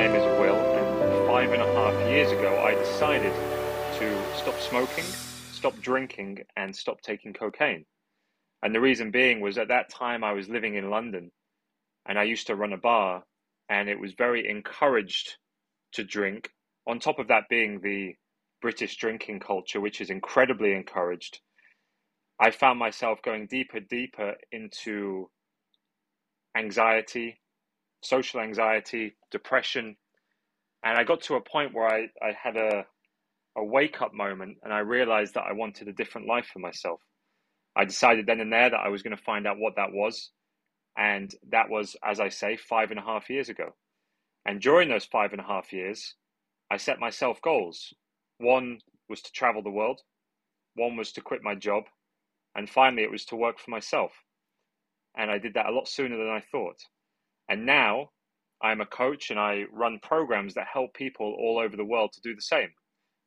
name is Will, and five and a half years ago, I decided to stop smoking, stop drinking, and stop taking cocaine. And the reason being was at that time I was living in London and I used to run a bar, and it was very encouraged to drink. On top of that, being the British drinking culture, which is incredibly encouraged, I found myself going deeper, deeper into anxiety, social anxiety, depression. And I got to a point where I, I had a, a wake up moment and I realized that I wanted a different life for myself. I decided then and there that I was going to find out what that was. And that was, as I say, five and a half years ago. And during those five and a half years, I set myself goals. One was to travel the world, one was to quit my job, and finally it was to work for myself. And I did that a lot sooner than I thought. And now I'm a coach and I run programs that help people all over the world to do the same,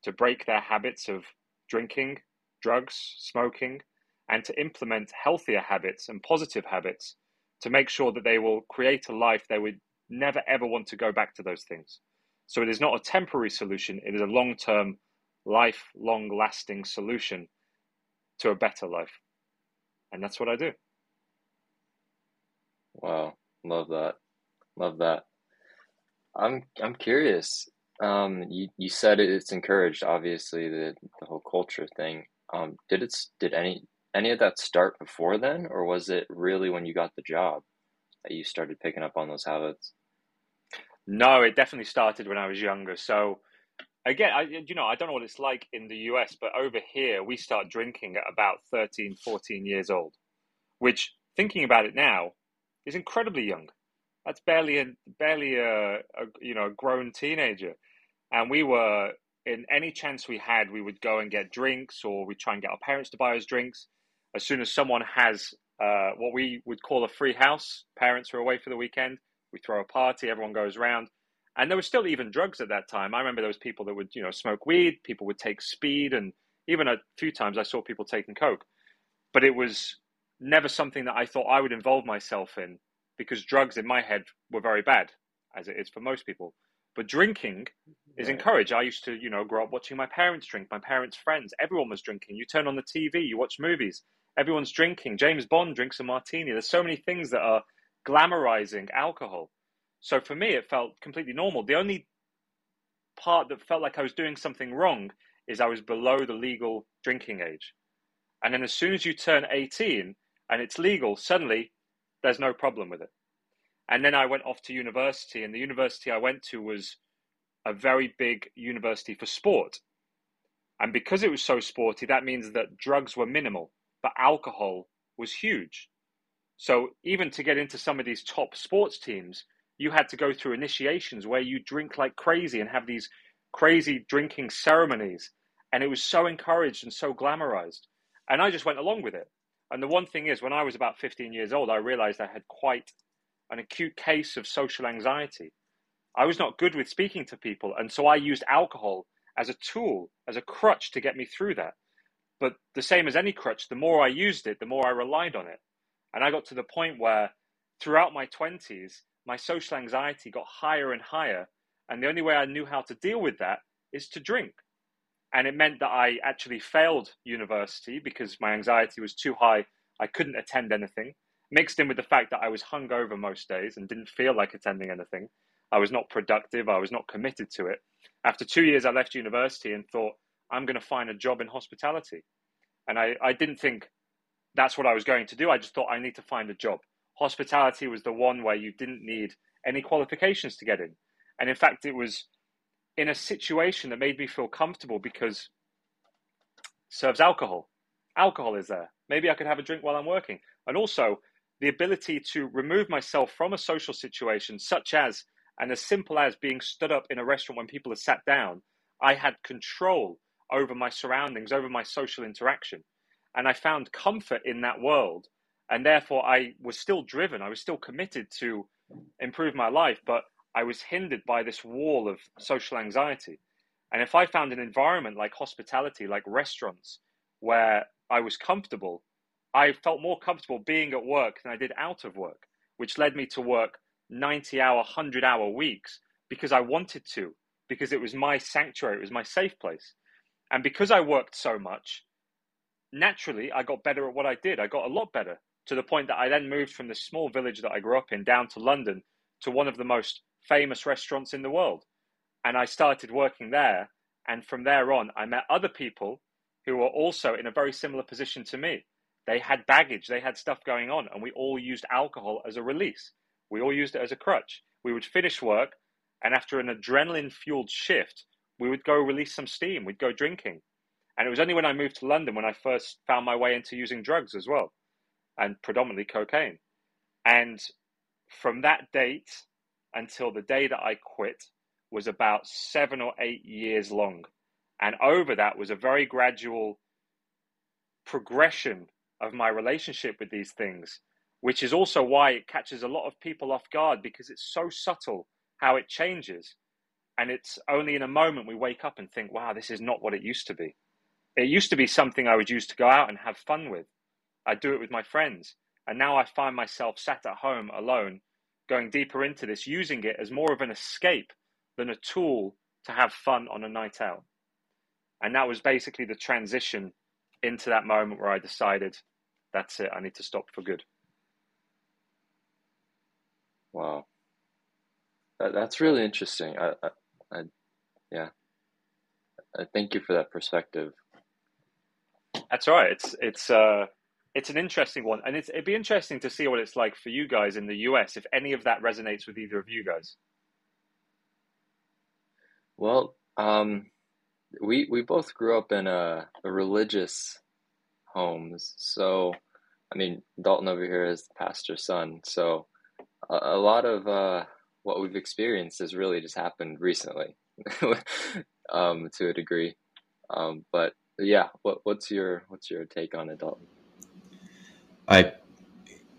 to break their habits of drinking, drugs, smoking, and to implement healthier habits and positive habits to make sure that they will create a life they would never ever want to go back to those things. So it is not a temporary solution, it is a long term, lifelong lasting solution to a better life. And that's what I do. Wow, love that. Love that. I'm I'm curious. Um, you, you said it's encouraged, obviously the the whole culture thing. Um, did it did any any of that start before then, or was it really when you got the job that you started picking up on those habits? No, it definitely started when I was younger. So again, I, you know, I don't know what it's like in the US, but over here we start drinking at about 13, 14 years old, which thinking about it now is incredibly young. That's barely a barely a, a you know a grown teenager, and we were in any chance we had, we would go and get drinks, or we'd try and get our parents to buy us drinks. As soon as someone has uh, what we would call a free house, parents are away for the weekend, we throw a party, everyone goes around, and there was still even drugs at that time. I remember there was people that would you know smoke weed, people would take speed, and even a few times I saw people taking coke, but it was never something that I thought I would involve myself in because drugs in my head were very bad, as it is for most people. But drinking is right. encouraged. I used to, you know, grow up watching my parents drink, my parents' friends. Everyone was drinking. You turn on the TV, you watch movies. Everyone's drinking. James Bond drinks a martini. There's so many things that are glamorizing alcohol. So for me, it felt completely normal. The only part that felt like I was doing something wrong is I was below the legal drinking age. And then as soon as you turn 18 and it's legal, suddenly there's no problem with it. And then I went off to university, and the university I went to was a very big university for sport. And because it was so sporty, that means that drugs were minimal, but alcohol was huge. So even to get into some of these top sports teams, you had to go through initiations where you drink like crazy and have these crazy drinking ceremonies. And it was so encouraged and so glamorized. And I just went along with it. And the one thing is, when I was about 15 years old, I realized I had quite an acute case of social anxiety. I was not good with speaking to people. And so I used alcohol as a tool, as a crutch to get me through that. But the same as any crutch, the more I used it, the more I relied on it. And I got to the point where throughout my 20s, my social anxiety got higher and higher. And the only way I knew how to deal with that is to drink and it meant that I actually failed university because my anxiety was too high. I couldn't attend anything. Mixed in with the fact that I was hungover most days and didn't feel like attending anything. I was not productive. I was not committed to it. After two years, I left university and thought, I'm going to find a job in hospitality. And I, I didn't think that's what I was going to do. I just thought I need to find a job. Hospitality was the one where you didn't need any qualifications to get in. And in fact, it was in a situation that made me feel comfortable because serves alcohol. Alcohol is there. Maybe I could have a drink while I'm working. And also the ability to remove myself from a social situation, such as and as simple as being stood up in a restaurant when people are sat down, I had control over my surroundings, over my social interaction. And I found comfort in that world. And therefore, I was still driven. I was still committed to improve my life. But I was hindered by this wall of social anxiety. And if I found an environment like hospitality, like restaurants, where I was comfortable, I felt more comfortable being at work than I did out of work, which led me to work 90 hour, 100 hour weeks because I wanted to, because it was my sanctuary, it was my safe place. And because I worked so much, naturally I got better at what I did. I got a lot better to the point that I then moved from the small village that I grew up in down to London to one of the most famous restaurants in the world. And I started working there. And from there on, I met other people who were also in a very similar position to me. They had baggage, they had stuff going on, and we all used alcohol as a release. We all used it as a crutch. We would finish work, and after an adrenaline fueled shift, we would go release some steam. We'd go drinking. And it was only when I moved to London when I first found my way into using drugs as well, and predominantly cocaine. And from that date until the day that I quit was about seven or eight years long. And over that was a very gradual progression of my relationship with these things, which is also why it catches a lot of people off guard because it's so subtle how it changes. And it's only in a moment we wake up and think, wow, this is not what it used to be. It used to be something I would use to go out and have fun with. I'd do it with my friends. And now I find myself sat at home alone, going deeper into this, using it as more of an escape than a tool to have fun on a night out. And that was basically the transition into that moment where I decided that's it, I need to stop for good. Wow. That's really interesting. I, I, I, yeah. I thank you for that perspective. That's right. It's it's uh it's an interesting one, and it'd be interesting to see what it's like for you guys in the US if any of that resonates with either of you guys. Well, um, we we both grew up in a, a religious homes, so I mean Dalton over here is the pastor's son, so a, a lot of uh, what we've experienced has really just happened recently, um, to a degree. Um, but yeah, what what's your what's your take on it, Dalton? I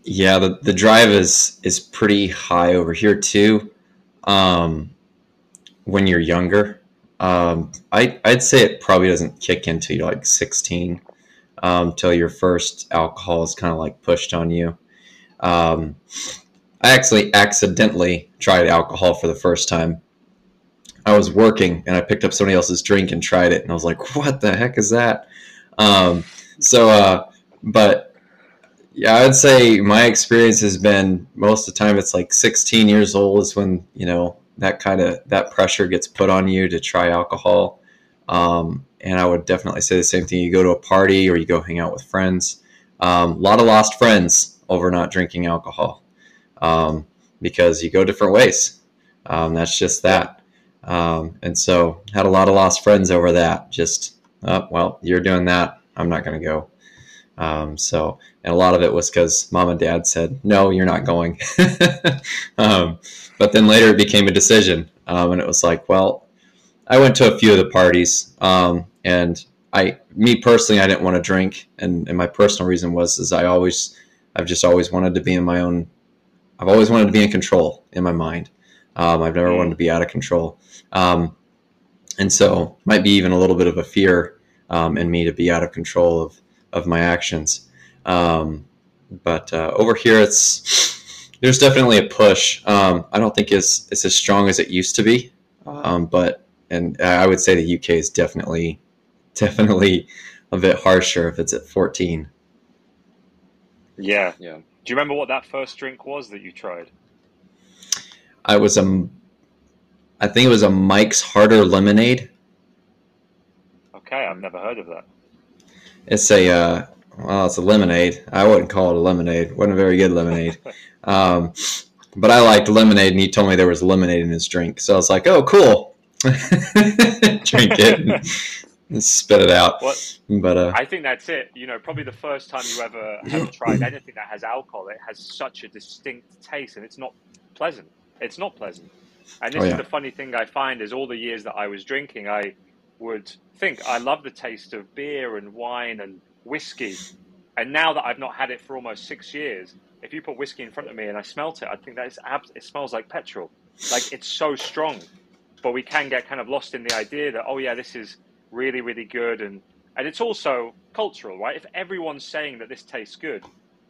yeah, the, the drive is is pretty high over here too. Um, when you're younger, um, I I'd say it probably doesn't kick into you like 16 um, till your first alcohol is kind of like pushed on you. Um, I actually accidentally tried alcohol for the first time. I was working and I picked up somebody else's drink and tried it, and I was like, "What the heck is that?" Um, so, uh, but yeah, I'd say my experience has been most of the time it's like 16 years old is when you know that kind of that pressure gets put on you to try alcohol. Um, and I would definitely say the same thing. You go to a party or you go hang out with friends. Um, a lot of lost friends over not drinking alcohol um, because you go different ways. Um, that's just that. Um, and so had a lot of lost friends over that. Just oh, well, you're doing that. I'm not going to go. Um, so, and a lot of it was because mom and dad said, no, you're not going. um, but then later it became a decision. Um, and it was like, well, I went to a few of the parties. Um, and I, me personally, I didn't want to drink. And, and my personal reason was, is I always, I've just always wanted to be in my own, I've always wanted to be in control in my mind. Um, I've never wanted to be out of control. Um, and so might be even a little bit of a fear in me to be out of control of, of my actions. Um, but uh, over here, it's there's definitely a push. Um, I don't think it's it's as strong as it used to be, um, but and I would say the UK is definitely definitely a bit harsher if it's at 14. Yeah, yeah. Do you remember what that first drink was that you tried? I was a, I think it was a Mike's Harder Lemonade. Okay, I've never heard of that. It's a uh, well, it's a lemonade. I wouldn't call it a lemonade. It wasn't a very good lemonade. Um, but I liked lemonade, and he told me there was lemonade in his drink. So I was like, "Oh, cool." Drink it and spit it out. What? But uh, I think that's it. You know, probably the first time you ever have tried anything that has alcohol, it has such a distinct taste, and it's not pleasant. It's not pleasant. And this oh, yeah. is the funny thing I find is all the years that I was drinking, I would think I love the taste of beer and wine and whiskey. And now that I've not had it for almost six years, if you put whiskey in front of me and I smelt it, I think that abs- it smells like petrol. Like it's so strong. But we can get kind of lost in the idea that oh yeah, this is really really good and and it's also cultural, right? If everyone's saying that this tastes good,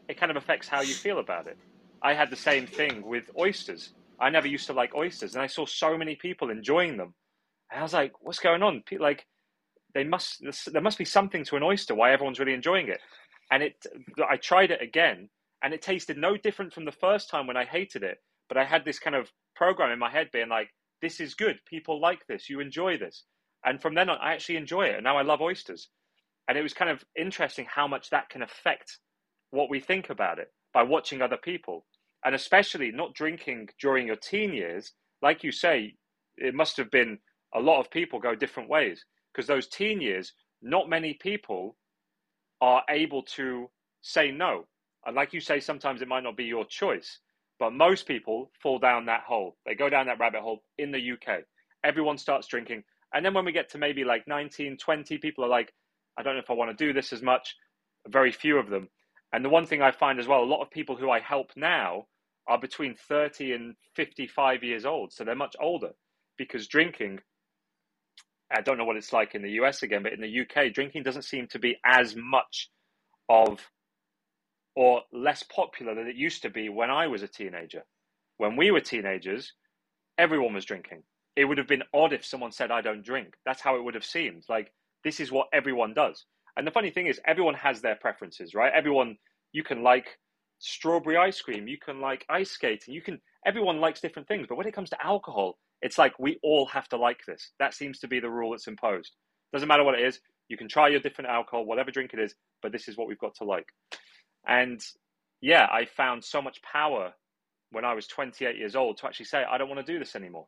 it kind of affects how you feel about it. I had the same thing with oysters. I never used to like oysters, and I saw so many people enjoying them, and I was like, "What's going on?" Like, they must there must be something to an oyster why everyone's really enjoying it. And it, I tried it again, and it tasted no different from the first time when I hated it. But I had this kind of program in my head being like, "This is good. People like this. You enjoy this." And from then on, I actually enjoy it, and now I love oysters. And it was kind of interesting how much that can affect what we think about it by watching other people and especially not drinking during your teen years, like you say, it must have been a lot of people go different ways because those teen years, not many people are able to say no. And like you say, sometimes it might not be your choice, but most people fall down that hole. They go down that rabbit hole in the UK. Everyone starts drinking. And then when we get to maybe like 19, 20, people are like, I don't know if I want to do this as much. Very few of them. And the one thing I find as well, a lot of people who I help now are between 30 and 55 years old. So they're much older because drinking, I don't know what it's like in the US again, but in the UK, drinking doesn't seem to be as much of or less popular than it used to be when I was a teenager. When we were teenagers, everyone was drinking. It would have been odd if someone said, I don't drink. That's how it would have seemed. Like, this is what everyone does. And the funny thing is, everyone has their preferences, right? Everyone, you can like strawberry ice cream, you can like ice skating, you can everyone likes different things, but when it comes to alcohol, it's like we all have to like this. That seems to be the rule that's imposed. Doesn't matter what it is, you can try your different alcohol, whatever drink it is, but this is what we've got to like. And yeah, I found so much power when I was 28 years old to actually say, I don't want to do this anymore.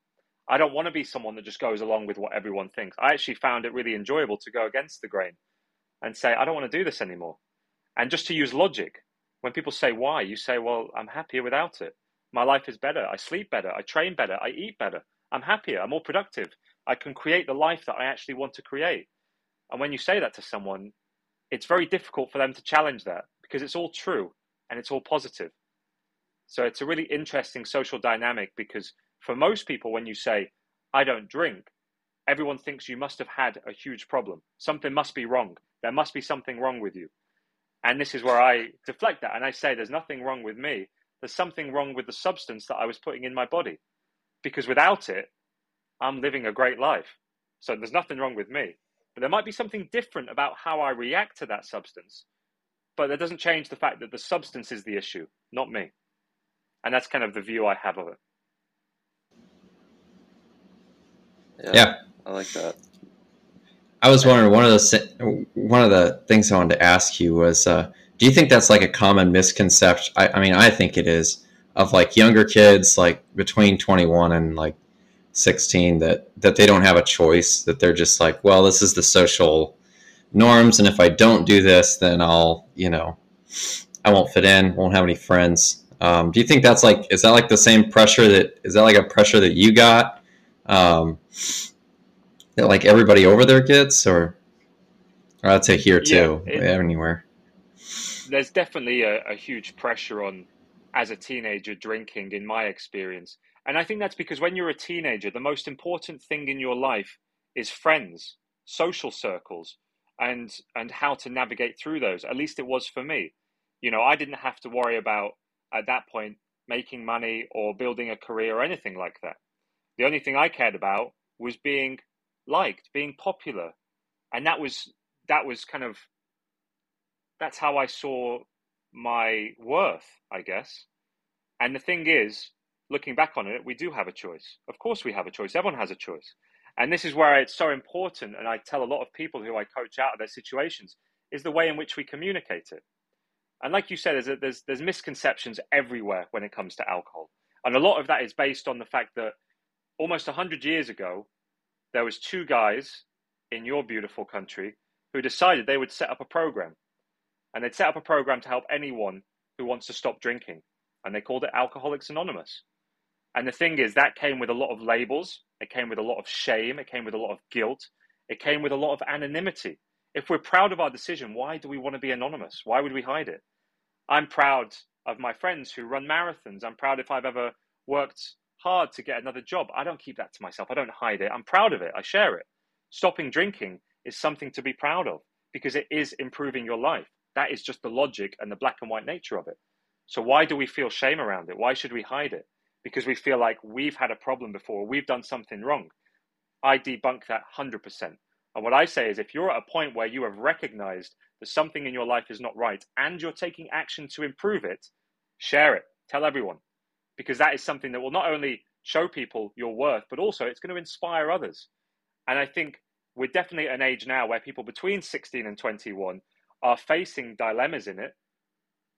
I don't want to be someone that just goes along with what everyone thinks. I actually found it really enjoyable to go against the grain and say, I don't want to do this anymore. And just to use logic, when people say why, you say, well, I'm happier without it. My life is better. I sleep better. I train better. I eat better. I'm happier. I'm more productive. I can create the life that I actually want to create. And when you say that to someone, it's very difficult for them to challenge that because it's all true and it's all positive. So it's a really interesting social dynamic because for most people, when you say, I don't drink, everyone thinks you must have had a huge problem. Something must be wrong. There must be something wrong with you. And this is where I deflect that and I say, there's nothing wrong with me. There's something wrong with the substance that I was putting in my body. Because without it, I'm living a great life. So there's nothing wrong with me. But there might be something different about how I react to that substance. But that doesn't change the fact that the substance is the issue, not me. And that's kind of the view I have of it. Yeah, Yeah. I like that. I was wondering one of the one of the things I wanted to ask you was, uh, do you think that's like a common misconception? I, I mean, I think it is of like younger kids, like between twenty one and like sixteen, that that they don't have a choice. That they're just like, well, this is the social norms, and if I don't do this, then I'll, you know, I won't fit in, won't have any friends. Um, do you think that's like, is that like the same pressure that is that like a pressure that you got? Um, that like everybody over there gets, or, or I'd say here too, Yeah, it- anywhere. there's definitely a, a huge pressure on as a teenager drinking in my experience. And i think that's because when you're a teenager the most important thing in your life is friends social circles and and how to navigate through those. At least it was for me. You know i didn't have to worry about at that point making money or building a career or anything like that. The only thing i cared about was being liked being popular. And that was that was kind of that's how I saw my worth, I guess. And the thing is, looking back on it, we do have a choice. Of course, we have a choice. Everyone has a choice. And this is where it's so important. And I tell a lot of people who I coach out of their situations is the way in which we communicate it. And like you said, there's, there's, there's misconceptions everywhere when it comes to alcohol. And a lot of that is based on the fact that almost 100 years ago, there was two guys in your beautiful country who decided they would set up a program and they'd set up a program to help anyone who wants to stop drinking and they called it alcoholics anonymous. And the thing is that came with a lot of labels it came with a lot of shame it came with a lot of guilt it came with a lot of anonymity. If we're proud of our decision why do we want to be anonymous? Why would we hide it? I'm proud of my friends who run marathons. I'm proud if i've ever worked hard to get another job. I don't keep that to myself. I don't hide it. I'm proud of it. I share it. Stopping drinking is something to be proud of because it is improving your life that is just the logic and the black and white nature of it. So why do we feel shame around it? Why should we hide it? because we feel like we've had a problem before, we've done something wrong. I debunk that 100%. And what I say is if you're at a point where you have recognized that something in your life is not right and you're taking action to improve it, share it, tell everyone, because that is something that will not only show people your worth, but also it's going to inspire others. And I think we're definitely at an age now where people between 16 and 21 are facing dilemmas in it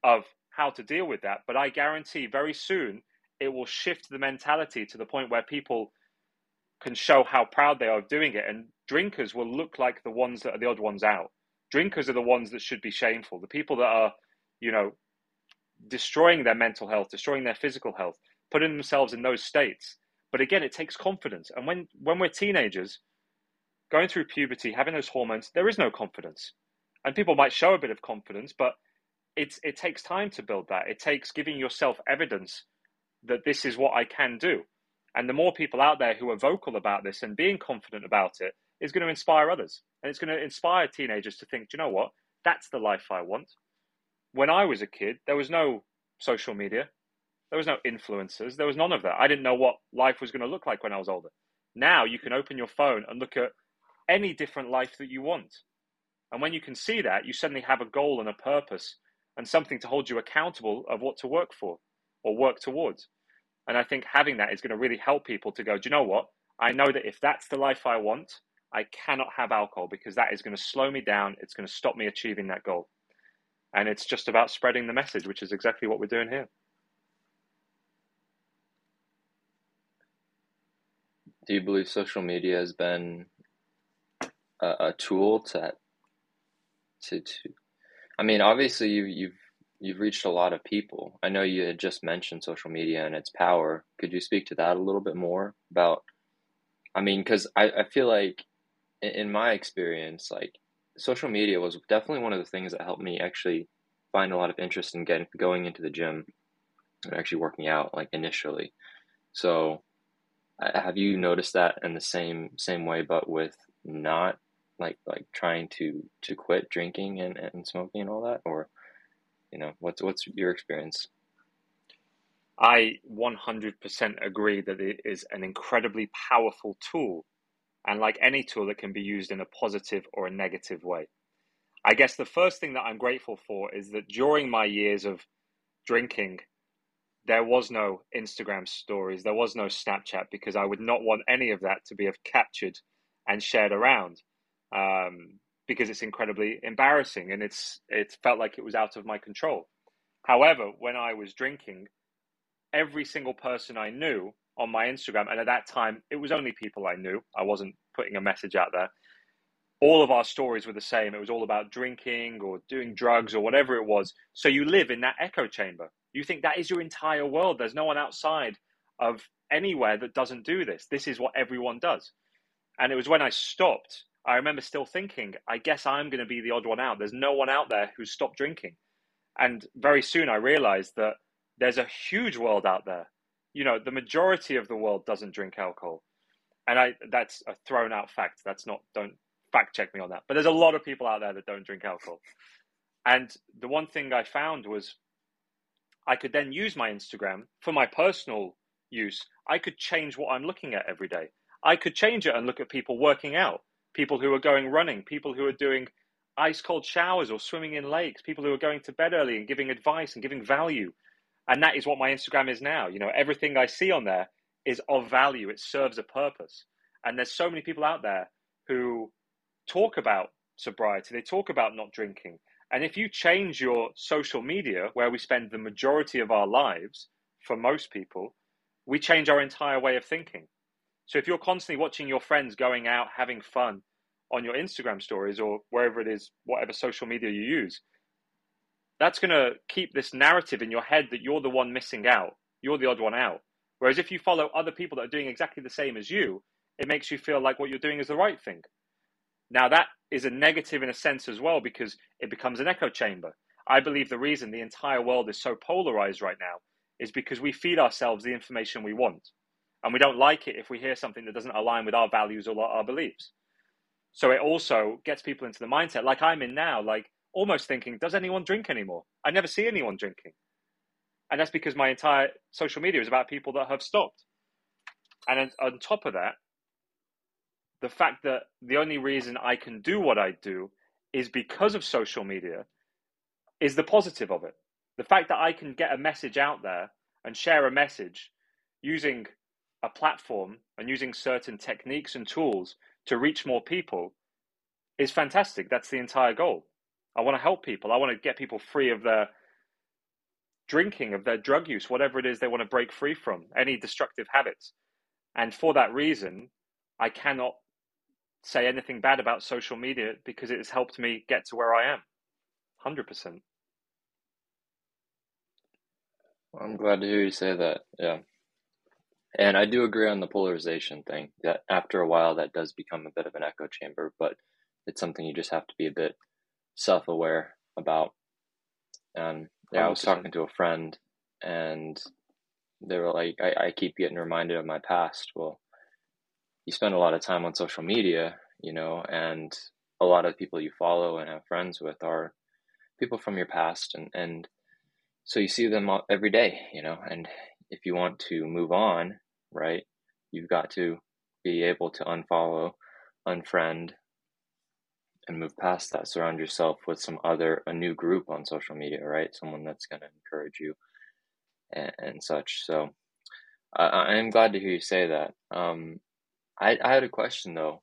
of how to deal with that. But I guarantee very soon it will shift the mentality to the point where people can show how proud they are of doing it. And drinkers will look like the ones that are the odd ones out. Drinkers are the ones that should be shameful. The people that are, you know, destroying their mental health, destroying their physical health, putting themselves in those states. But again, it takes confidence. And when, when we're teenagers, going through puberty, having those hormones, there is no confidence. And people might show a bit of confidence, but it's it takes time to build that. It takes giving yourself evidence that this is what I can do. And the more people out there who are vocal about this and being confident about it is going to inspire others. And it's going to inspire teenagers to think, you know what? That's the life I want. When I was a kid, there was no social media. There was no influencers. There was none of that. I didn't know what life was going to look like when I was older. Now you can open your phone and look at any different life that you want. And when you can see that, you suddenly have a goal and a purpose and something to hold you accountable of what to work for or work towards. And I think having that is going to really help people to go, do you know what? I know that if that's the life I want, I cannot have alcohol because that is going to slow me down. It's going to stop me achieving that goal. And it's just about spreading the message, which is exactly what we're doing here. Do you believe social media has been a, a tool to to to I mean obviously you you've you've reached a lot of people. I know you had just mentioned social media and its power. Could you speak to that a little bit more about I mean cuz I I feel like in, in my experience like social media was definitely one of the things that helped me actually find a lot of interest in getting going into the gym and actually working out like initially. So have you noticed that in the same same way but with not like like trying to to quit drinking and, and smoking and all that? Or you know what's what's your experience? I 100% agree that it is an incredibly powerful tool. And like any tool it can be used in a positive or a negative way. I guess the first thing that i'm grateful for is that during my years of drinking there was no instagram stories. There was no snapchat because i would not want any of that to be of captured and shared around um, because it's incredibly embarrassing and it's it felt like it was out of my control. However, when I was drinking, every single person I knew on my Instagram, and at that time it was only people I knew. I wasn't putting a message out there. All of our stories were the same. It was all about drinking or doing drugs or whatever it was. So you live in that echo chamber. You think that is your entire world. There's no one outside of anywhere that doesn't do this. This is what everyone does. And it was when I stopped I remember still thinking, I guess I'm going to be the odd one out. There's no one out there who's stopped drinking. And very soon I realized that there's a huge world out there. You know, the majority of the world doesn't drink alcohol. And I that's a thrown out fact. That's not don't fact check me on that. But there's a lot of people out there that don't drink alcohol. And the one thing I found was I could then use my Instagram for my personal use. I could change what I'm looking at every day. I could change it and look at people working out people who are going running, people who are doing ice cold showers or swimming in lakes, people who are going to bed early and giving advice and giving value. And that is what my Instagram is now. You know, everything I see on there is of value, it serves a purpose. And there's so many people out there who talk about sobriety, they talk about not drinking. And if you change your social media, where we spend the majority of our lives, for most people, we change our entire way of thinking. So if you're constantly watching your friends going out having fun on your Instagram stories or wherever it is, whatever social media you use, that's going to keep this narrative in your head that you're the one missing out. You're the odd one out. Whereas if you follow other people that are doing exactly the same as you, it makes you feel like what you're doing is the right thing. Now, that is a negative in a sense as well because it becomes an echo chamber. I believe the reason the entire world is so polarized right now is because we feed ourselves the information we want and we don't like it if we hear something that doesn't align with our values or our beliefs. So it also gets people into the mindset, like I'm in now, like almost thinking, does anyone drink anymore? I never see anyone drinking. And that's because my entire social media is about people that have stopped. And on top of that, the fact that the only reason I can do what I do is because of social media is the positive of it. The fact that I can get a message out there and share a message using a platform and using certain techniques and tools to reach more people is fantastic. That's the entire goal. I want to help people. I want to get people free of their drinking, of their drug use, whatever it is they want to break free from, any destructive habits. And for that reason, I cannot say anything bad about social media because it has helped me get to where I am. 100%. I'm glad to hear you say that. Yeah. And I do agree on the polarization thing that after a while that does become a bit of an echo chamber, but it's something you just have to be a bit self aware about. And yeah, 100%. I was talking to a friend and they were like, I, I keep getting reminded of my past. Well, you spend a lot of time on social media, you know, and a lot of people you follow and have friends with are people from your past and, and so you see them every day, you know, and if you want to move on, right, you've got to be able to unfollow, unfriend, and move past that. Surround yourself with some other, a new group on social media, right? Someone that's going to encourage you and, and such. So I, I am glad to hear you say that. Um, I, I had a question though.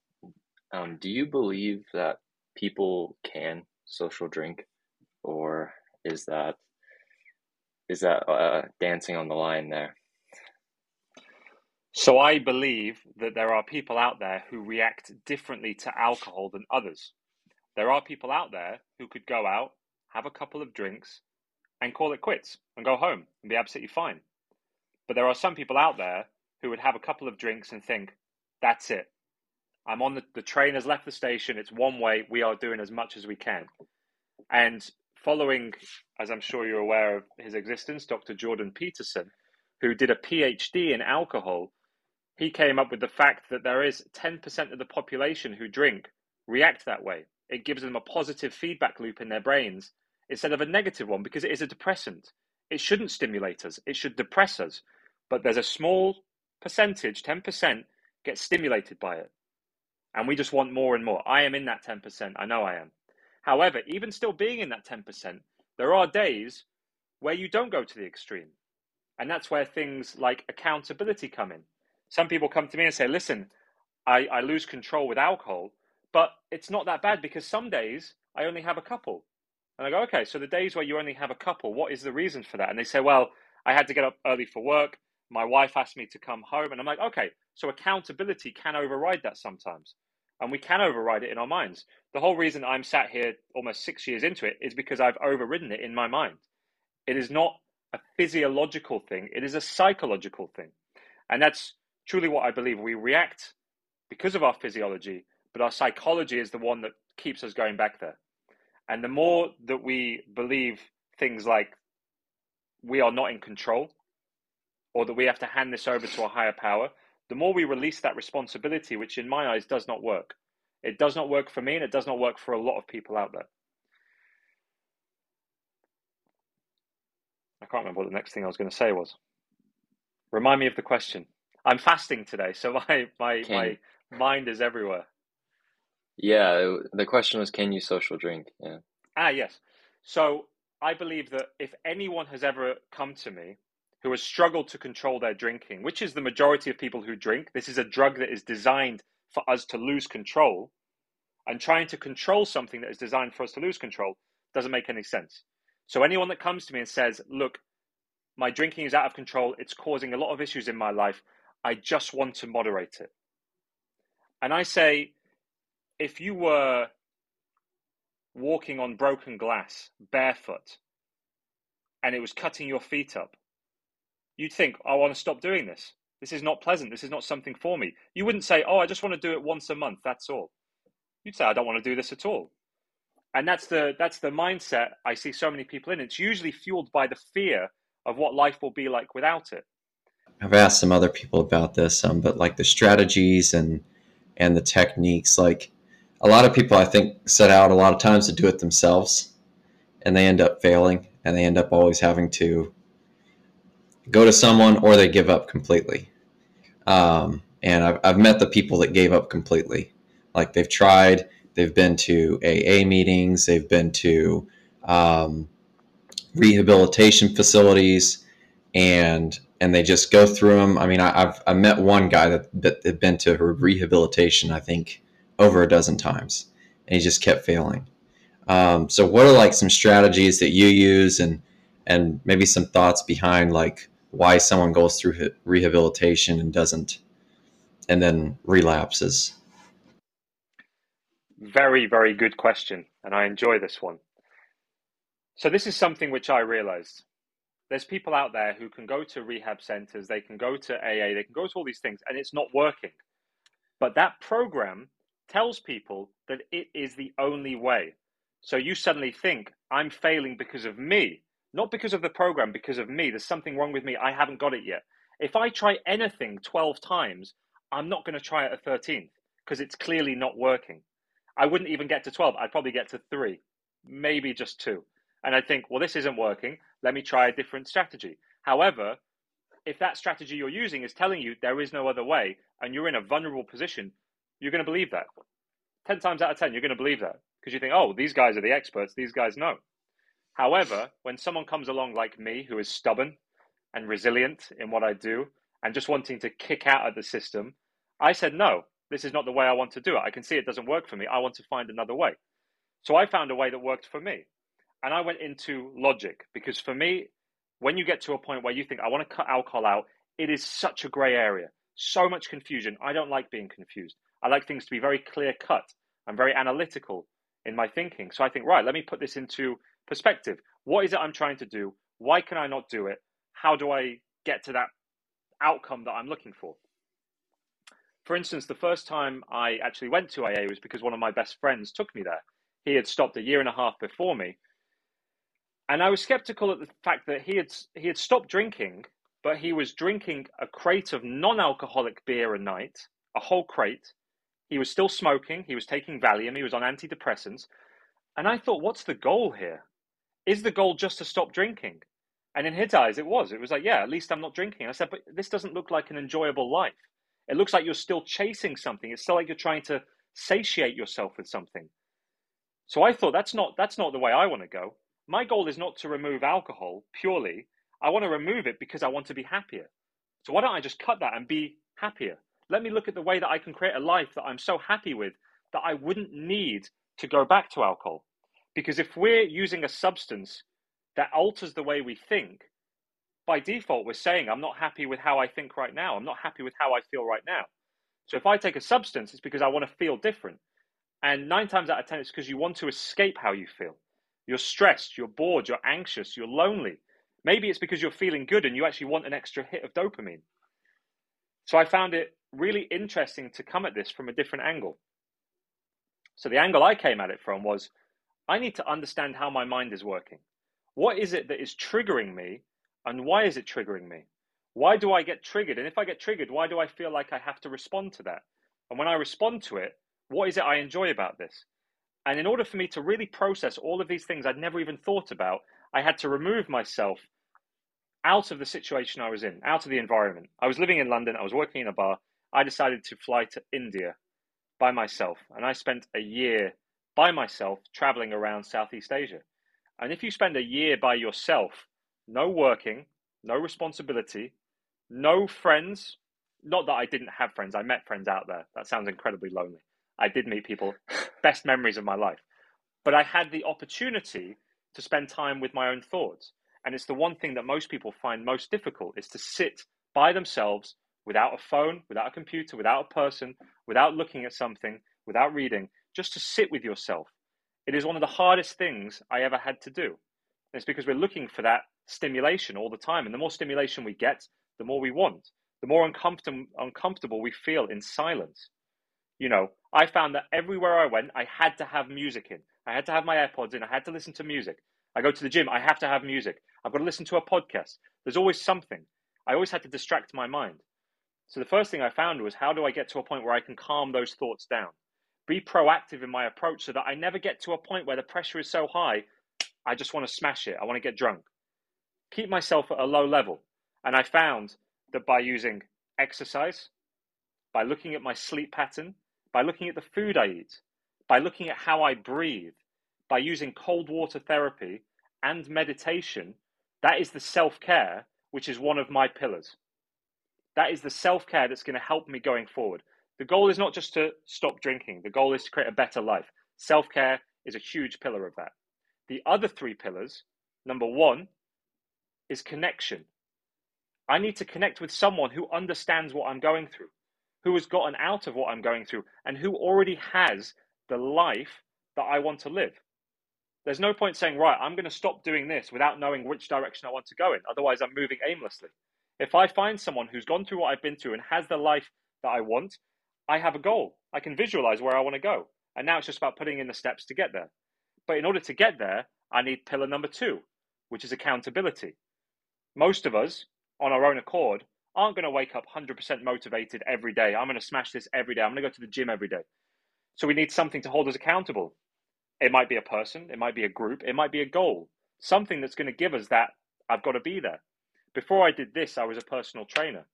Um, do you believe that people can social drink, or is that is that uh, dancing on the line there? So I believe that there are people out there who react differently to alcohol than others. There are people out there who could go out, have a couple of drinks, and call it quits and go home and be absolutely fine. But there are some people out there who would have a couple of drinks and think, that's it. I'm on the, the train has left the station. It's one way. We are doing as much as we can. And following, as I'm sure you're aware of his existence, Dr. Jordan Peterson, who did a PhD in alcohol, he came up with the fact that there is 10% of the population who drink react that way. It gives them a positive feedback loop in their brains instead of a negative one because it is a depressant. It shouldn't stimulate us, it should depress us. But there's a small percentage, 10%, get stimulated by it. And we just want more and more. I am in that 10%. I know I am. However, even still being in that 10%, there are days where you don't go to the extreme. And that's where things like accountability come in. Some people come to me and say, listen, I, I lose control with alcohol, but it's not that bad because some days I only have a couple. And I go, okay, so the days where you only have a couple, what is the reason for that? And they say, well, I had to get up early for work. My wife asked me to come home. And I'm like, okay, so accountability can override that sometimes and we can override it in our minds. The whole reason I'm sat here almost six years into it is because I've overridden it in my mind. It is not a physiological thing, it is a psychological thing. And that's truly what I believe. We react because of our physiology, but our psychology is the one that keeps us going back there. And the more that we believe things like we are not in control or that we have to hand this over to a higher power, the more we release that responsibility, which in my eyes does not work. It does not work for me and it does not work for a lot of people out there. I can't remember what the next thing I was going to say was. Remind me of the question. I'm fasting today, so my my my mind is everywhere. Yeah, the question was, can you social drink? Yeah. Ah, yes. So I believe that if anyone has ever come to me who has struggled to control their drinking, which is the majority of people who drink. This is a drug that is designed for us to lose control. And trying to control something that is designed for us to lose control doesn't make any sense. So, anyone that comes to me and says, Look, my drinking is out of control, it's causing a lot of issues in my life, I just want to moderate it. And I say, if you were walking on broken glass barefoot and it was cutting your feet up, you'd think, I want to stop doing this. This is not pleasant. This is not something for me. You wouldn't say, Oh, I just want to do it once a month. That's all. You'd say, I don't want to do this at all. And that's the that's the mindset I see so many people in. It's usually fueled by the fear of what life will be like without it. I've asked some other people about this, um, but like the strategies and and the techniques, like a lot of people I think set out a lot of times to do it themselves, and they end up failing, and they end up always having to go to someone or they give up completely. Um, and I've, I've met the people that gave up completely. Like they've tried, they've been to AA meetings, they've been to um, rehabilitation facilities, and and they just go through them. I mean, I, have I met one guy that that had been to rehabilitation, I think, over a dozen times, and he just kept failing. Um, so, what are like some strategies that you use, and and maybe some thoughts behind like why someone goes through rehabilitation and doesn't, and then relapses? Very, very good question, and I enjoy this one. So this is something which I realized. There's people out there who can go to rehab centers, they can go to AA, they can go to all these things, and it's not working. But that program tells people that it is the only way. So you suddenly think, I'm failing because of me, not because of the program, because of me. There's something wrong with me. I haven't got it yet. If I try anything 12 times, I'm not going to try it a 13th because it's clearly not working. I wouldn't even get to 12. I'd probably get to three, maybe just two. And I think, well, this isn't working. Let me try a different strategy. However, if that strategy you're using is telling you there is no other way and you're in a vulnerable position, you're going to believe that. 10 times out of 10, you're going to believe that because you think, oh, these guys are the experts, these guys know. However, when someone comes along like me who is stubborn and resilient in what I do and just wanting to kick out of the system, I said, no, this is not the way I want to do it. I can see it doesn't work for me. I want to find another way. So I found a way that worked for me. And I went into logic because for me, when you get to a point where you think, I want to cut alcohol out, it is such a gray area, so much confusion. I don't like being confused. I like things to be very clear cut. I'm very analytical in my thinking. So I think, right, let me put this into perspective. What is it I'm trying to do? Why can I not do it? How do I get to that outcome that I'm looking for? For instance, the first time I actually went to AA was because one of my best friends took me there. He had stopped a year and a half before me. And I was skeptical at the fact that he had he had stopped drinking, but he was drinking a crate of non-alcoholic beer a night, a whole crate. He was still smoking, he was taking Valium, he was on antidepressants. And I thought, what's the goal here? Is the goal just to stop drinking? And in his eyes, it was. It was like, yeah, at least I'm not drinking. I said, but this doesn't look like an enjoyable life. It looks like you're still chasing something. It's still like you're trying to satiate yourself with something. So I thought that's not that's not the way I want to go. My goal is not to remove alcohol purely. I want to remove it because I want to be happier. So why don't I just cut that and be happier? Let me look at the way that I can create a life that I'm so happy with that I wouldn't need to go back to alcohol. Because if we're using a substance that alters the way we think, by default, we're saying, I'm not happy with how I think right now. I'm not happy with how I feel right now. So if I take a substance, it's because I want to feel different. And nine times out of 10, it's because you want to escape how you feel. You're stressed, you're bored, you're anxious, you're lonely. Maybe it's because you're feeling good and you actually want an extra hit of dopamine. So I found it really interesting to come at this from a different angle. So the angle I came at it from was I need to understand how my mind is working. What is it that is triggering me and why is it triggering me? Why do I get triggered? And if I get triggered, why do I feel like I have to respond to that? And when I respond to it, what is it I enjoy about this? And in order for me to really process all of these things I'd never even thought about, I had to remove myself out of the situation I was in, out of the environment. I was living in London, I was working in a bar. I decided to fly to India by myself, and I spent a year by myself traveling around Southeast Asia. And if you spend a year by yourself, no working, no responsibility, no friends. Not that I didn't have friends, I met friends out there. That sounds incredibly lonely. I did meet people, best memories of my life. But I had the opportunity to spend time with my own thoughts. And it's the one thing that most people find most difficult is to sit by themselves without a phone, without a computer, without a person, without looking at something, without reading, just to sit with yourself. It is one of the hardest things I ever had to do. And it's because we're looking for that stimulation all the time. And the more stimulation we get, the more we want, the more uncomfortable, uncomfortable we feel in silence. You know, I found that everywhere I went, I had to have music in. I had to have my AirPods in. I had to listen to music. I go to the gym, I have to have music. I've got to listen to a podcast. There's always something. I always had to distract my mind. So the first thing I found was how do I get to a point where I can calm those thoughts down? Be proactive in my approach so that I never get to a point where the pressure is so high, I just want to smash it. I want to get drunk keep myself at a low level. And I found that by using exercise, by looking at my sleep pattern, by looking at the food I eat, by looking at how I breathe, by using cold water therapy and meditation, that is the self care, which is one of my pillars. That is the self care that's going to help me going forward. The goal is not just to stop drinking, the goal is to create a better life. Self care is a huge pillar of that. The other three pillars number one is connection. I need to connect with someone who understands what I'm going through, who has gotten out of what I'm going through, and who already has the life that I want to live. There's no point saying, right, I'm going to stop doing this without knowing which direction I want to go in. Otherwise, I'm moving aimlessly. If I find someone who's gone through what I've been through and has the life that I want, I have a goal. I can visualize where I want to go. And now it's just about putting in the steps to get there. But in order to get there, I need pillar number two, which is accountability. Most of us, on our own accord, aren't going to wake up 100% motivated every day. I'm going to smash this every day. I'm going to go to the gym every day. So we need something to hold us accountable. It might be a person, it might be a group, it might be a goal, something that's going to give us that I've got to be there. Before I did this, I was a personal trainer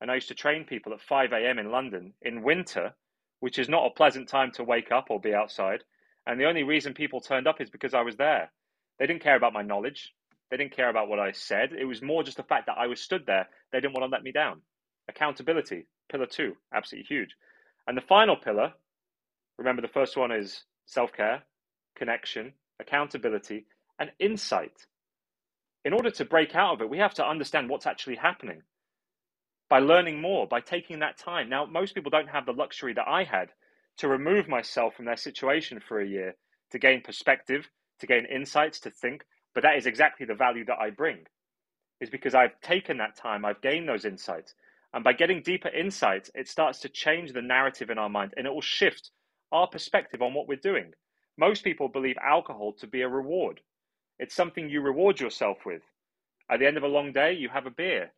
and I used to train people at 5 a.m. in London in winter, which is not a pleasant time to wake up or be outside. And the only reason people turned up is because I was there. They didn't care about my knowledge. They didn't care about what I said. It was more just the fact that I was stood there. They didn't want to let me down. Accountability, pillar two, absolutely huge. And the final pillar, remember the first one is self care, connection, accountability, and insight. In order to break out of it, we have to understand what's actually happening by learning more, by taking that time. Now, most people don't have the luxury that I had to remove myself from their situation for a year to gain perspective, to gain insights, to think. But that is exactly the value that I bring, is because I've taken that time, I've gained those insights. And by getting deeper insights, it starts to change the narrative in our mind and it will shift our perspective on what we're doing. Most people believe alcohol to be a reward. It's something you reward yourself with. At the end of a long day, you have a beer.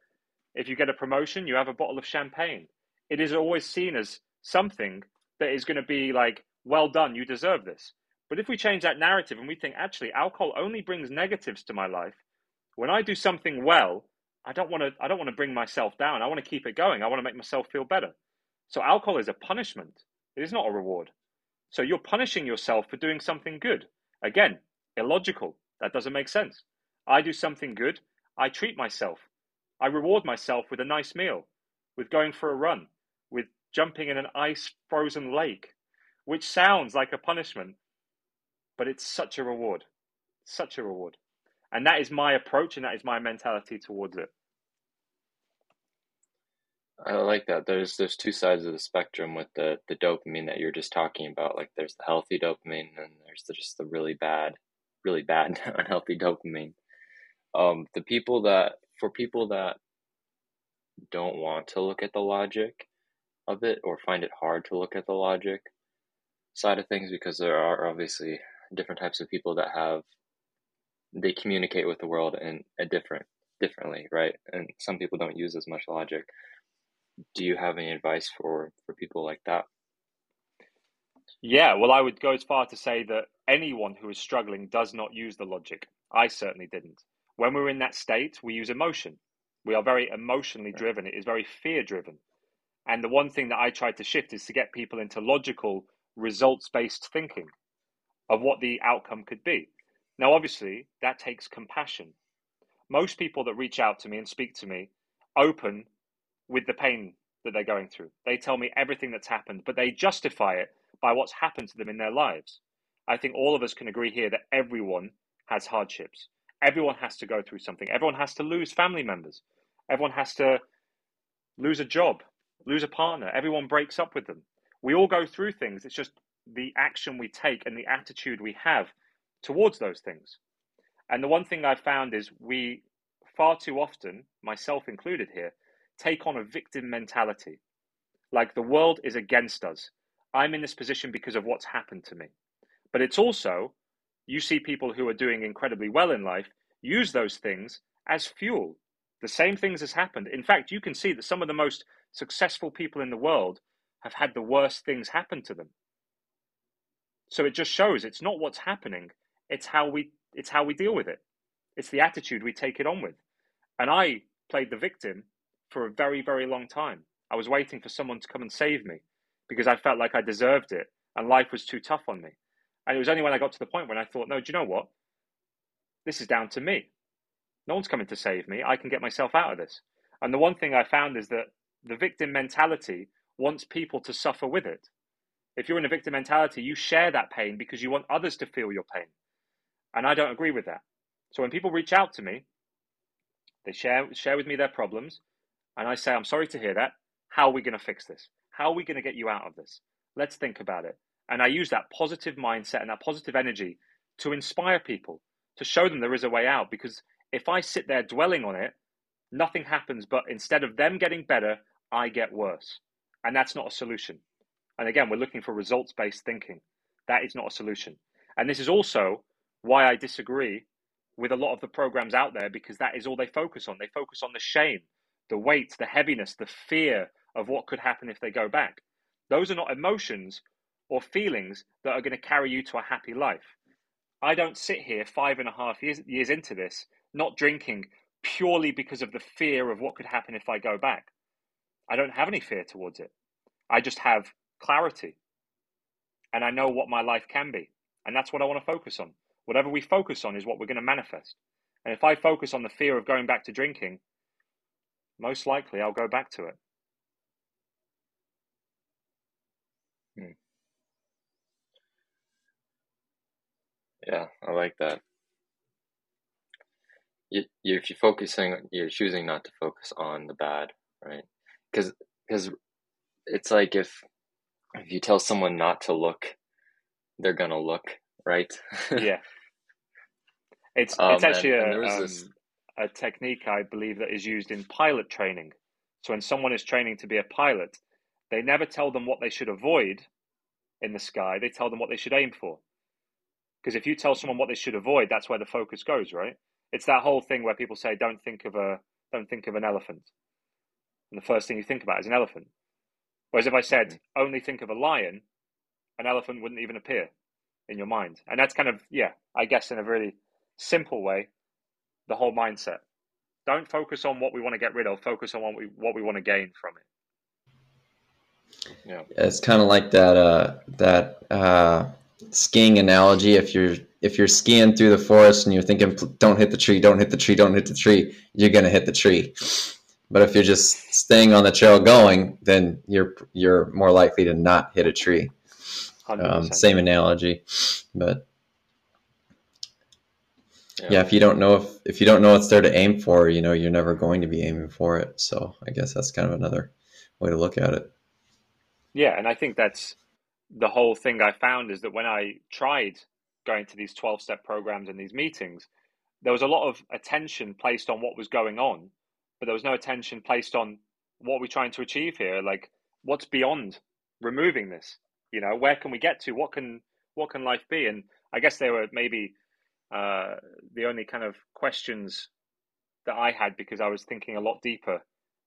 If you get a promotion, you have a bottle of champagne. It is always seen as something that is going to be like, well done, you deserve this. But if we change that narrative and we think, actually, alcohol only brings negatives to my life, when I do something well, I don't want to I don't want to bring myself down. I want to keep it going. I want to make myself feel better. So alcohol is a punishment. It is not a reward. So you're punishing yourself for doing something good. Again, illogical. That doesn't make sense. I do something good, I treat myself. I reward myself with a nice meal, with going for a run, with jumping in an ice frozen lake, which sounds like a punishment, but it's such a reward. Such a reward. And that is my approach and that is my mentality towards it. I like that. There's there's two sides of the spectrum with the the dopamine that you're just talking about. Like there's the healthy dopamine and there's the, just the really bad, really bad unhealthy dopamine. Um, the people that for people that don't want to look at the logic of it or find it hard to look at the logic side of things because there are obviously different types of people that have they communicate with the world in a different differently right? And some people don't use as much logic. Do you have any advice for for people like that? Yeah well i would go as far to say that anyone who is struggling does not use the logic. I certainly didn't when we're in that state, we use emotion. We are very emotionally driven. It is very fear driven. And the one thing that I try to shift is to get people into logical, results based thinking of what the outcome could be. Now, obviously, that takes compassion. Most people that reach out to me and speak to me open with the pain that they're going through. They tell me everything that's happened, but they justify it by what's happened to them in their lives. I think all of us can agree here that everyone has hardships. Everyone has to go through something. Everyone has to lose family members. Everyone has to lose a job, lose a partner. Everyone breaks up with them. We all go through things. It's just the action we take and the attitude we have towards those things. And the one thing I've found is we far too often, myself included here, take on a victim mentality. Like the world is against us. I'm in this position because of what's happened to me. But it's also you see people who are doing incredibly well in life use those things as fuel. The same things has happened. In fact, you can see that some of the most successful people in the world have had the worst things happen to them. So it just shows it's not what's happening, it's how we it's how we deal with it. It's the attitude we take it on with. And I played the victim for a very, very long time. I was waiting for someone to come and save me because I felt like I deserved it and life was too tough on me. And it was only when I got to the point when I thought, no, do you know what? This is down to me. No one's coming to save me. I can get myself out of this. And the one thing I found is that the victim mentality wants people to suffer with it. If you're in a victim mentality, you share that pain because you want others to feel your pain. And I don't agree with that. So when people reach out to me, they share share with me their problems, and I say, I'm sorry to hear that. How are we going to fix this? How are we going to get you out of this? Let's think about it. And I use that positive mindset and that positive energy to inspire people, to show them there is a way out. Because if I sit there dwelling on it, nothing happens, but instead of them getting better, I get worse. And that's not a solution. And again, we're looking for results based thinking. That is not a solution. And this is also why I disagree with a lot of the programs out there because that is all they focus on. They focus on the shame, the weight, the heaviness, the fear of what could happen if they go back. Those are not emotions or feelings that are going to carry you to a happy life. I don't sit here five and a half years, years into this not drinking purely because of the fear of what could happen if I go back. I don't have any fear towards it. I just have clarity. And I know what my life can be. And that's what I want to focus on. Whatever we focus on is what we're going to manifest. And if I focus on the fear of going back to drinking, most likely I'll go back to it. Yeah, I like that. You, you, if you're focusing, you're choosing not to focus on the bad, right? Because because it's like if if you tell someone not to look, they're gonna look, right? yeah. It's Um, it's actually a, um, this- a technique I believe that is used in pilot training. So when someone is training to be a pilot, they never tell them what they should avoid in the sky. They tell them what they should aim for. Because if you tell someone what they should avoid, that's where the focus goes, right? It's that whole thing where people say, "Don't think of a don't think of an elephant," and the first thing you think about is an elephant. Whereas if I said. "Only think of a lion," an elephant wouldn't even appear in your mind. And that's kind of, yeah, I guess in a really simple way, the whole mindset. Don't focus on what we want to get rid of, focus on what we what we want to gain from it. Yeah. It's kind of like that uh, that uh, skiing analogy. If you're if you're skiing through the forest and you're thinking, "Don't hit the tree, don't hit the tree, don't hit the tree," you're gonna hit the tree. But if you're just staying on the trail going, then you're you're more likely to not hit a tree. Um, same analogy, but yeah, if you don't know if if you don't know what's there to aim for, you know, you're never going to be aiming for it. So I guess that's kind of another way to look at it. Yeah, and I think that's the whole thing I found is that when I tried going to these 12 step programs and these meetings, there was a lot of attention placed on what was going on, but there was no attention placed on what we're trying to achieve here. Like, what's beyond removing this? You know, where can we get to? What can what can life be? And I guess they were maybe uh, the only kind of questions that I had because I was thinking a lot deeper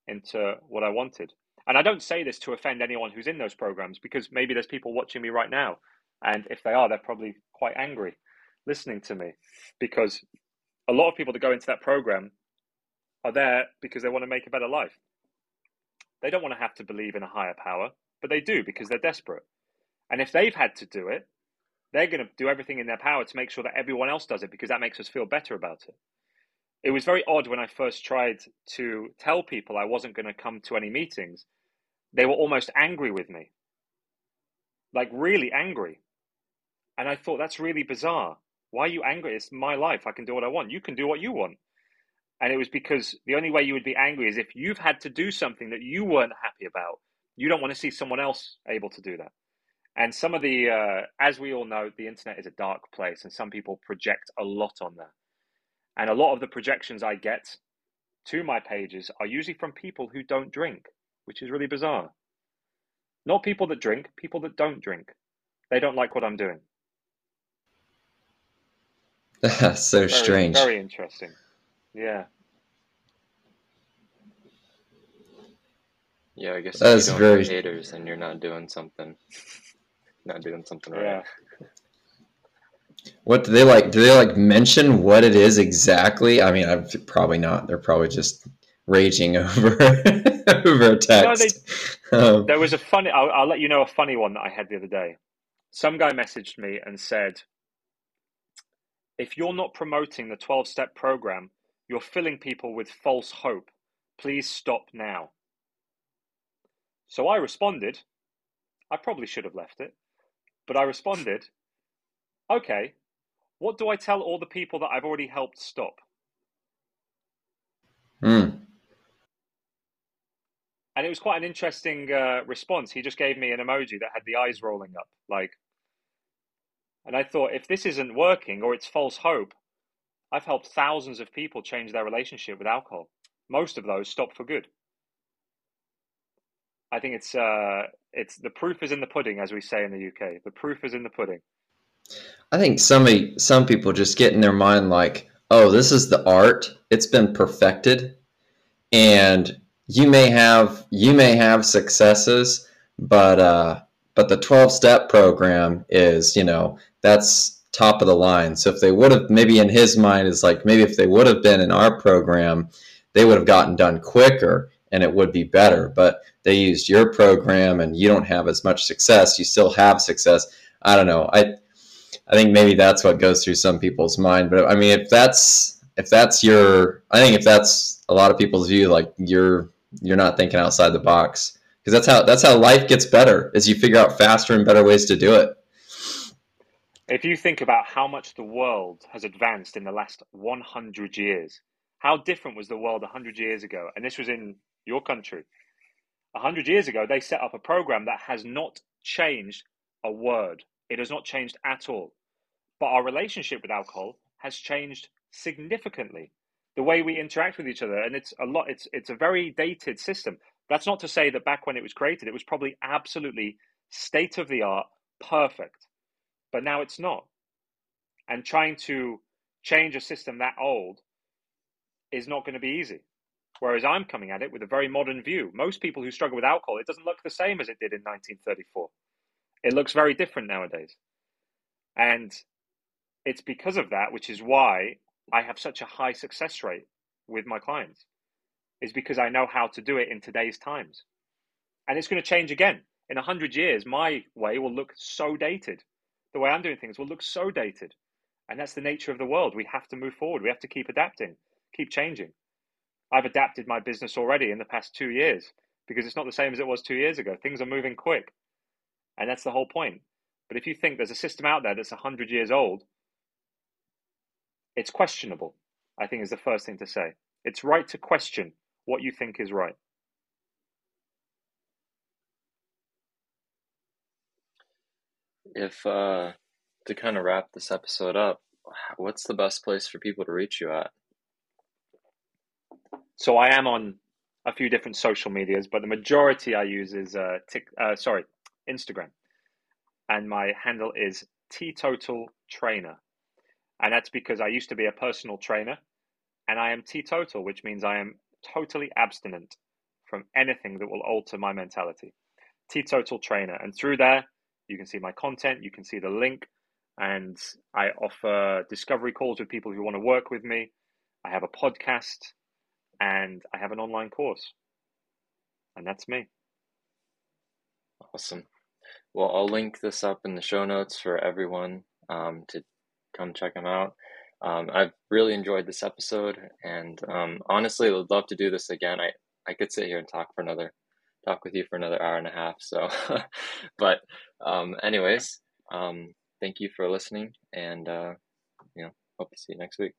into what I wanted. And I don't say this to offend anyone who's in those programs because maybe there's people watching me right now. And if they are, they're probably quite angry listening to me because a lot of people that go into that program are there because they want to make a better life. They don't want to have to believe in a higher power, but they do because they're desperate. And if they've had to do it, they're going to do everything in their power to make sure that everyone else does it because that makes us feel better about it. It was very odd when I first tried to tell people I wasn't going to come to any meetings. They were almost angry with me, like really angry. And I thought, that's really bizarre. Why are you angry? It's my life. I can do what I want. You can do what you want. And it was because the only way you would be angry is if you've had to do something that you weren't happy about. You don't want to see someone else able to do that. And some of the, uh, as we all know, the internet is a dark place, and some people project a lot on there. And a lot of the projections I get to my pages are usually from people who don't drink, which is really bizarre. Not people that drink, people that don't drink. They don't like what I'm doing. so Very, strange. Very interesting. Yeah. Yeah, I guess That if you don't very- have haters and you're not doing something, not doing something right. Yeah. What do they like? Do they like mention what it is exactly? I mean, I've probably not. They're probably just raging over over a text. No, they, um, there was a funny. I'll, I'll let you know a funny one that I had the other day. Some guy messaged me and said, "If you're not promoting the twelve step program, you're filling people with false hope. Please stop now." So I responded. I probably should have left it, but I responded, "Okay, what do I tell all the people that I've already helped stop?" Mm. And it was quite an interesting uh, response. He just gave me an emoji that had the eyes rolling up, like. And I thought, if this isn't working or it's false hope, I've helped thousands of people change their relationship with alcohol. Most of those stop for good. I think it's uh, it's the proof is in the pudding, as we say in the UK. The proof is in the pudding. I think some some people just get in their mind like, oh, this is the art. It's been perfected, and you may have you may have successes, but uh, but the twelve step program is you know that's top of the line. So if they would have maybe in his mind is like maybe if they would have been in our program, they would have gotten done quicker and it would be better. But they used your program and you don't have as much success. You still have success. I don't know. I I think maybe that's what goes through some people's mind. But I mean, if that's if that's your, I think if that's a lot of people's view, like you're you're not thinking outside the box because that's how that's how life gets better is you figure out faster and better ways to do it. If you think about how much the world has advanced in the last 100 years, how different was the world 100 years ago? And this was in your country. 100 years ago, they set up a program that has not changed a word. It has not changed at all. But our relationship with alcohol has changed significantly. The way we interact with each other, and it's a lot. It's it's a very dated system. That's not to say that back when it was created, it was probably absolutely state of the art, perfect. But now it's not. And trying to change a system that old is not going to be easy. Whereas I'm coming at it with a very modern view. Most people who struggle with alcohol, it doesn't look the same as it did in 1934. It looks very different nowadays. And it's because of that, which is why I have such a high success rate with my clients, is because I know how to do it in today's times. And it's going to change again. In 100 years, my way will look so dated. The way I'm doing things will look so dated. And that's the nature of the world. We have to move forward. We have to keep adapting, keep changing. I've adapted my business already in the past two years because it's not the same as it was two years ago. Things are moving quick. And that's the whole point. But if you think there's a system out there that's 100 years old, it's questionable, I think is the first thing to say. It's right to question what you think is right. If, uh, to kind of wrap this episode up, what's the best place for people to reach you at? So I am on a few different social medias, but the majority I use is uh, tick, uh, sorry, Instagram, and my handle is teetotal trainer, and that's because I used to be a personal trainer, and I am teetotal, which means I am totally abstinent from anything that will alter my mentality. Teetotal trainer, and through there you can see my content, you can see the link, and I offer discovery calls with people who want to work with me. I have a podcast, and I have an online course, and that's me. Awesome. Well, I'll link this up in the show notes for everyone um, to come check them out. Um, I've really enjoyed this episode, and um, honestly, would love to do this again. I, I could sit here and talk for another talk with you for another hour and a half. So, but um, anyways, um, thank you for listening, and uh, you know, hope to see you next week.